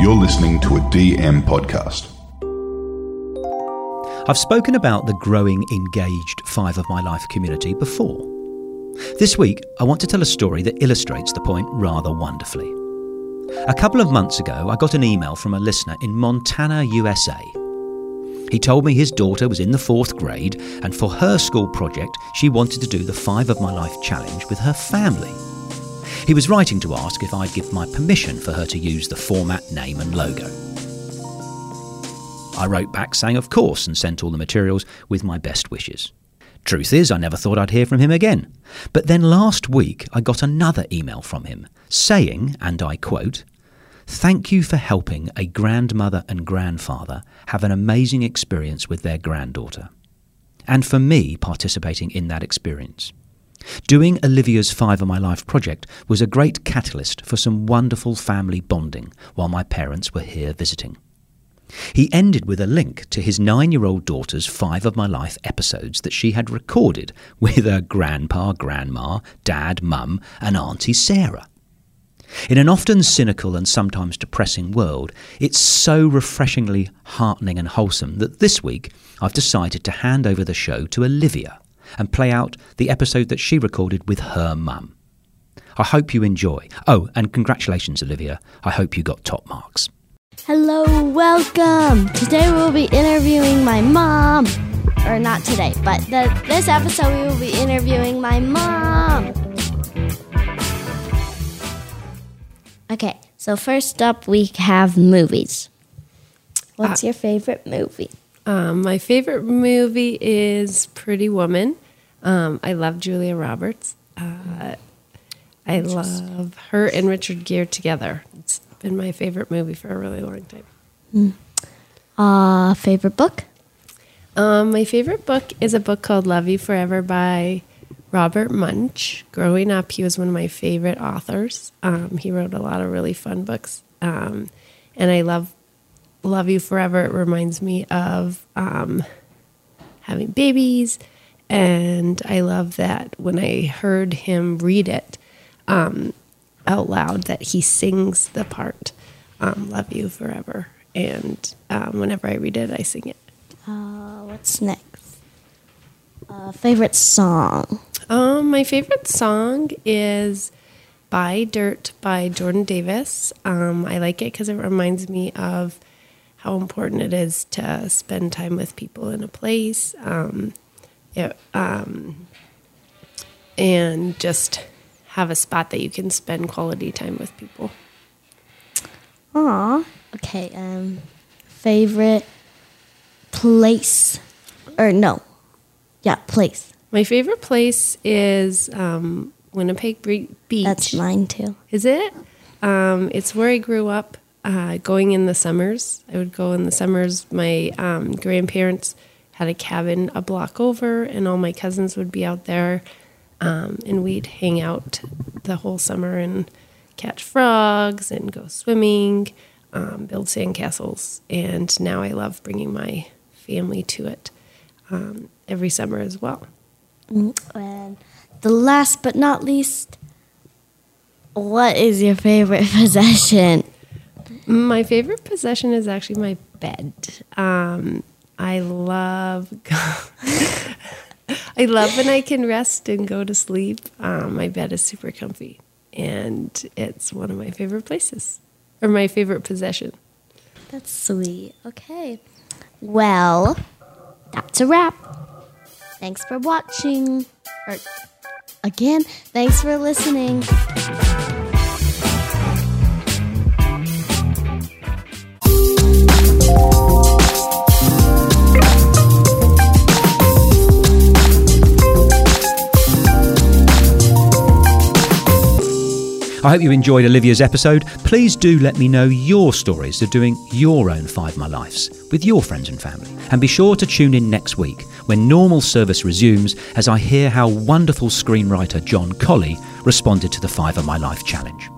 You're listening to a DM podcast. I've spoken about the growing engaged Five of My Life community before. This week, I want to tell a story that illustrates the point rather wonderfully. A couple of months ago, I got an email from a listener in Montana, USA. He told me his daughter was in the fourth grade, and for her school project, she wanted to do the Five of My Life challenge with her family. He was writing to ask if I'd give my permission for her to use the format, name, and logo. I wrote back saying of course and sent all the materials with my best wishes. Truth is, I never thought I'd hear from him again. But then last week I got another email from him saying, and I quote, Thank you for helping a grandmother and grandfather have an amazing experience with their granddaughter. And for me participating in that experience. Doing Olivia's Five of My Life project was a great catalyst for some wonderful family bonding while my parents were here visiting. He ended with a link to his nine year old daughter's Five of My Life episodes that she had recorded with her grandpa, grandma, dad, mum, and Auntie Sarah. In an often cynical and sometimes depressing world, it's so refreshingly heartening and wholesome that this week I've decided to hand over the show to Olivia and play out the episode that she recorded with her mum. I hope you enjoy. Oh, and congratulations, Olivia. I hope you got top marks. Hello, welcome. Today we'll be interviewing my mom. Or not today, but the, this episode we will be interviewing my mom. Okay, so first up we have movies. What's uh, your favorite movie? Um, my favorite movie is Pretty Woman. Um, I love Julia Roberts. Uh, I love her and Richard Gere together. It's been my favorite movie for a really long time. Uh, favorite book? Um, my favorite book is a book called Love You Forever by Robert Munsch. Growing up, he was one of my favorite authors. Um, he wrote a lot of really fun books. Um, and I love Love You Forever. It reminds me of um, having babies. And I love that when I heard him read it um, out loud, that he sings the part, um, Love You Forever. And um, whenever I read it, I sing it. Uh, what's next? Uh, favorite song? Um, my favorite song is Buy Dirt" by Jordan Davis. Um, I like it because it reminds me of how important it is to spend time with people in a place, um, it, um, and just have a spot that you can spend quality time with people. Aw. Okay, um, favorite place? Or no. Yeah, place. My favorite place is um, Winnipeg Beach. That's mine too. Is it? Um, it's where I grew up. Uh, going in the summers, I would go in the summers. My um, grandparents had a cabin a block over, and all my cousins would be out there, um, and we'd hang out the whole summer and catch frogs and go swimming, um, build sandcastles. And now I love bringing my family to it um, every summer as well. And the last but not least, what is your favorite possession? My favorite possession is actually my bed. Um, I love I love when I can rest and go to sleep. Um, my bed is super comfy, and it's one of my favorite places or my favorite possession. That's sweet. Okay. Well, that's a wrap. Thanks for watching. Or again, thanks for listening. I hope you enjoyed Olivia's episode. Please do let me know your stories of doing your own Five My Lives with your friends and family. And be sure to tune in next week when normal service resumes as I hear how wonderful screenwriter John Collee responded to the Five of My Life challenge.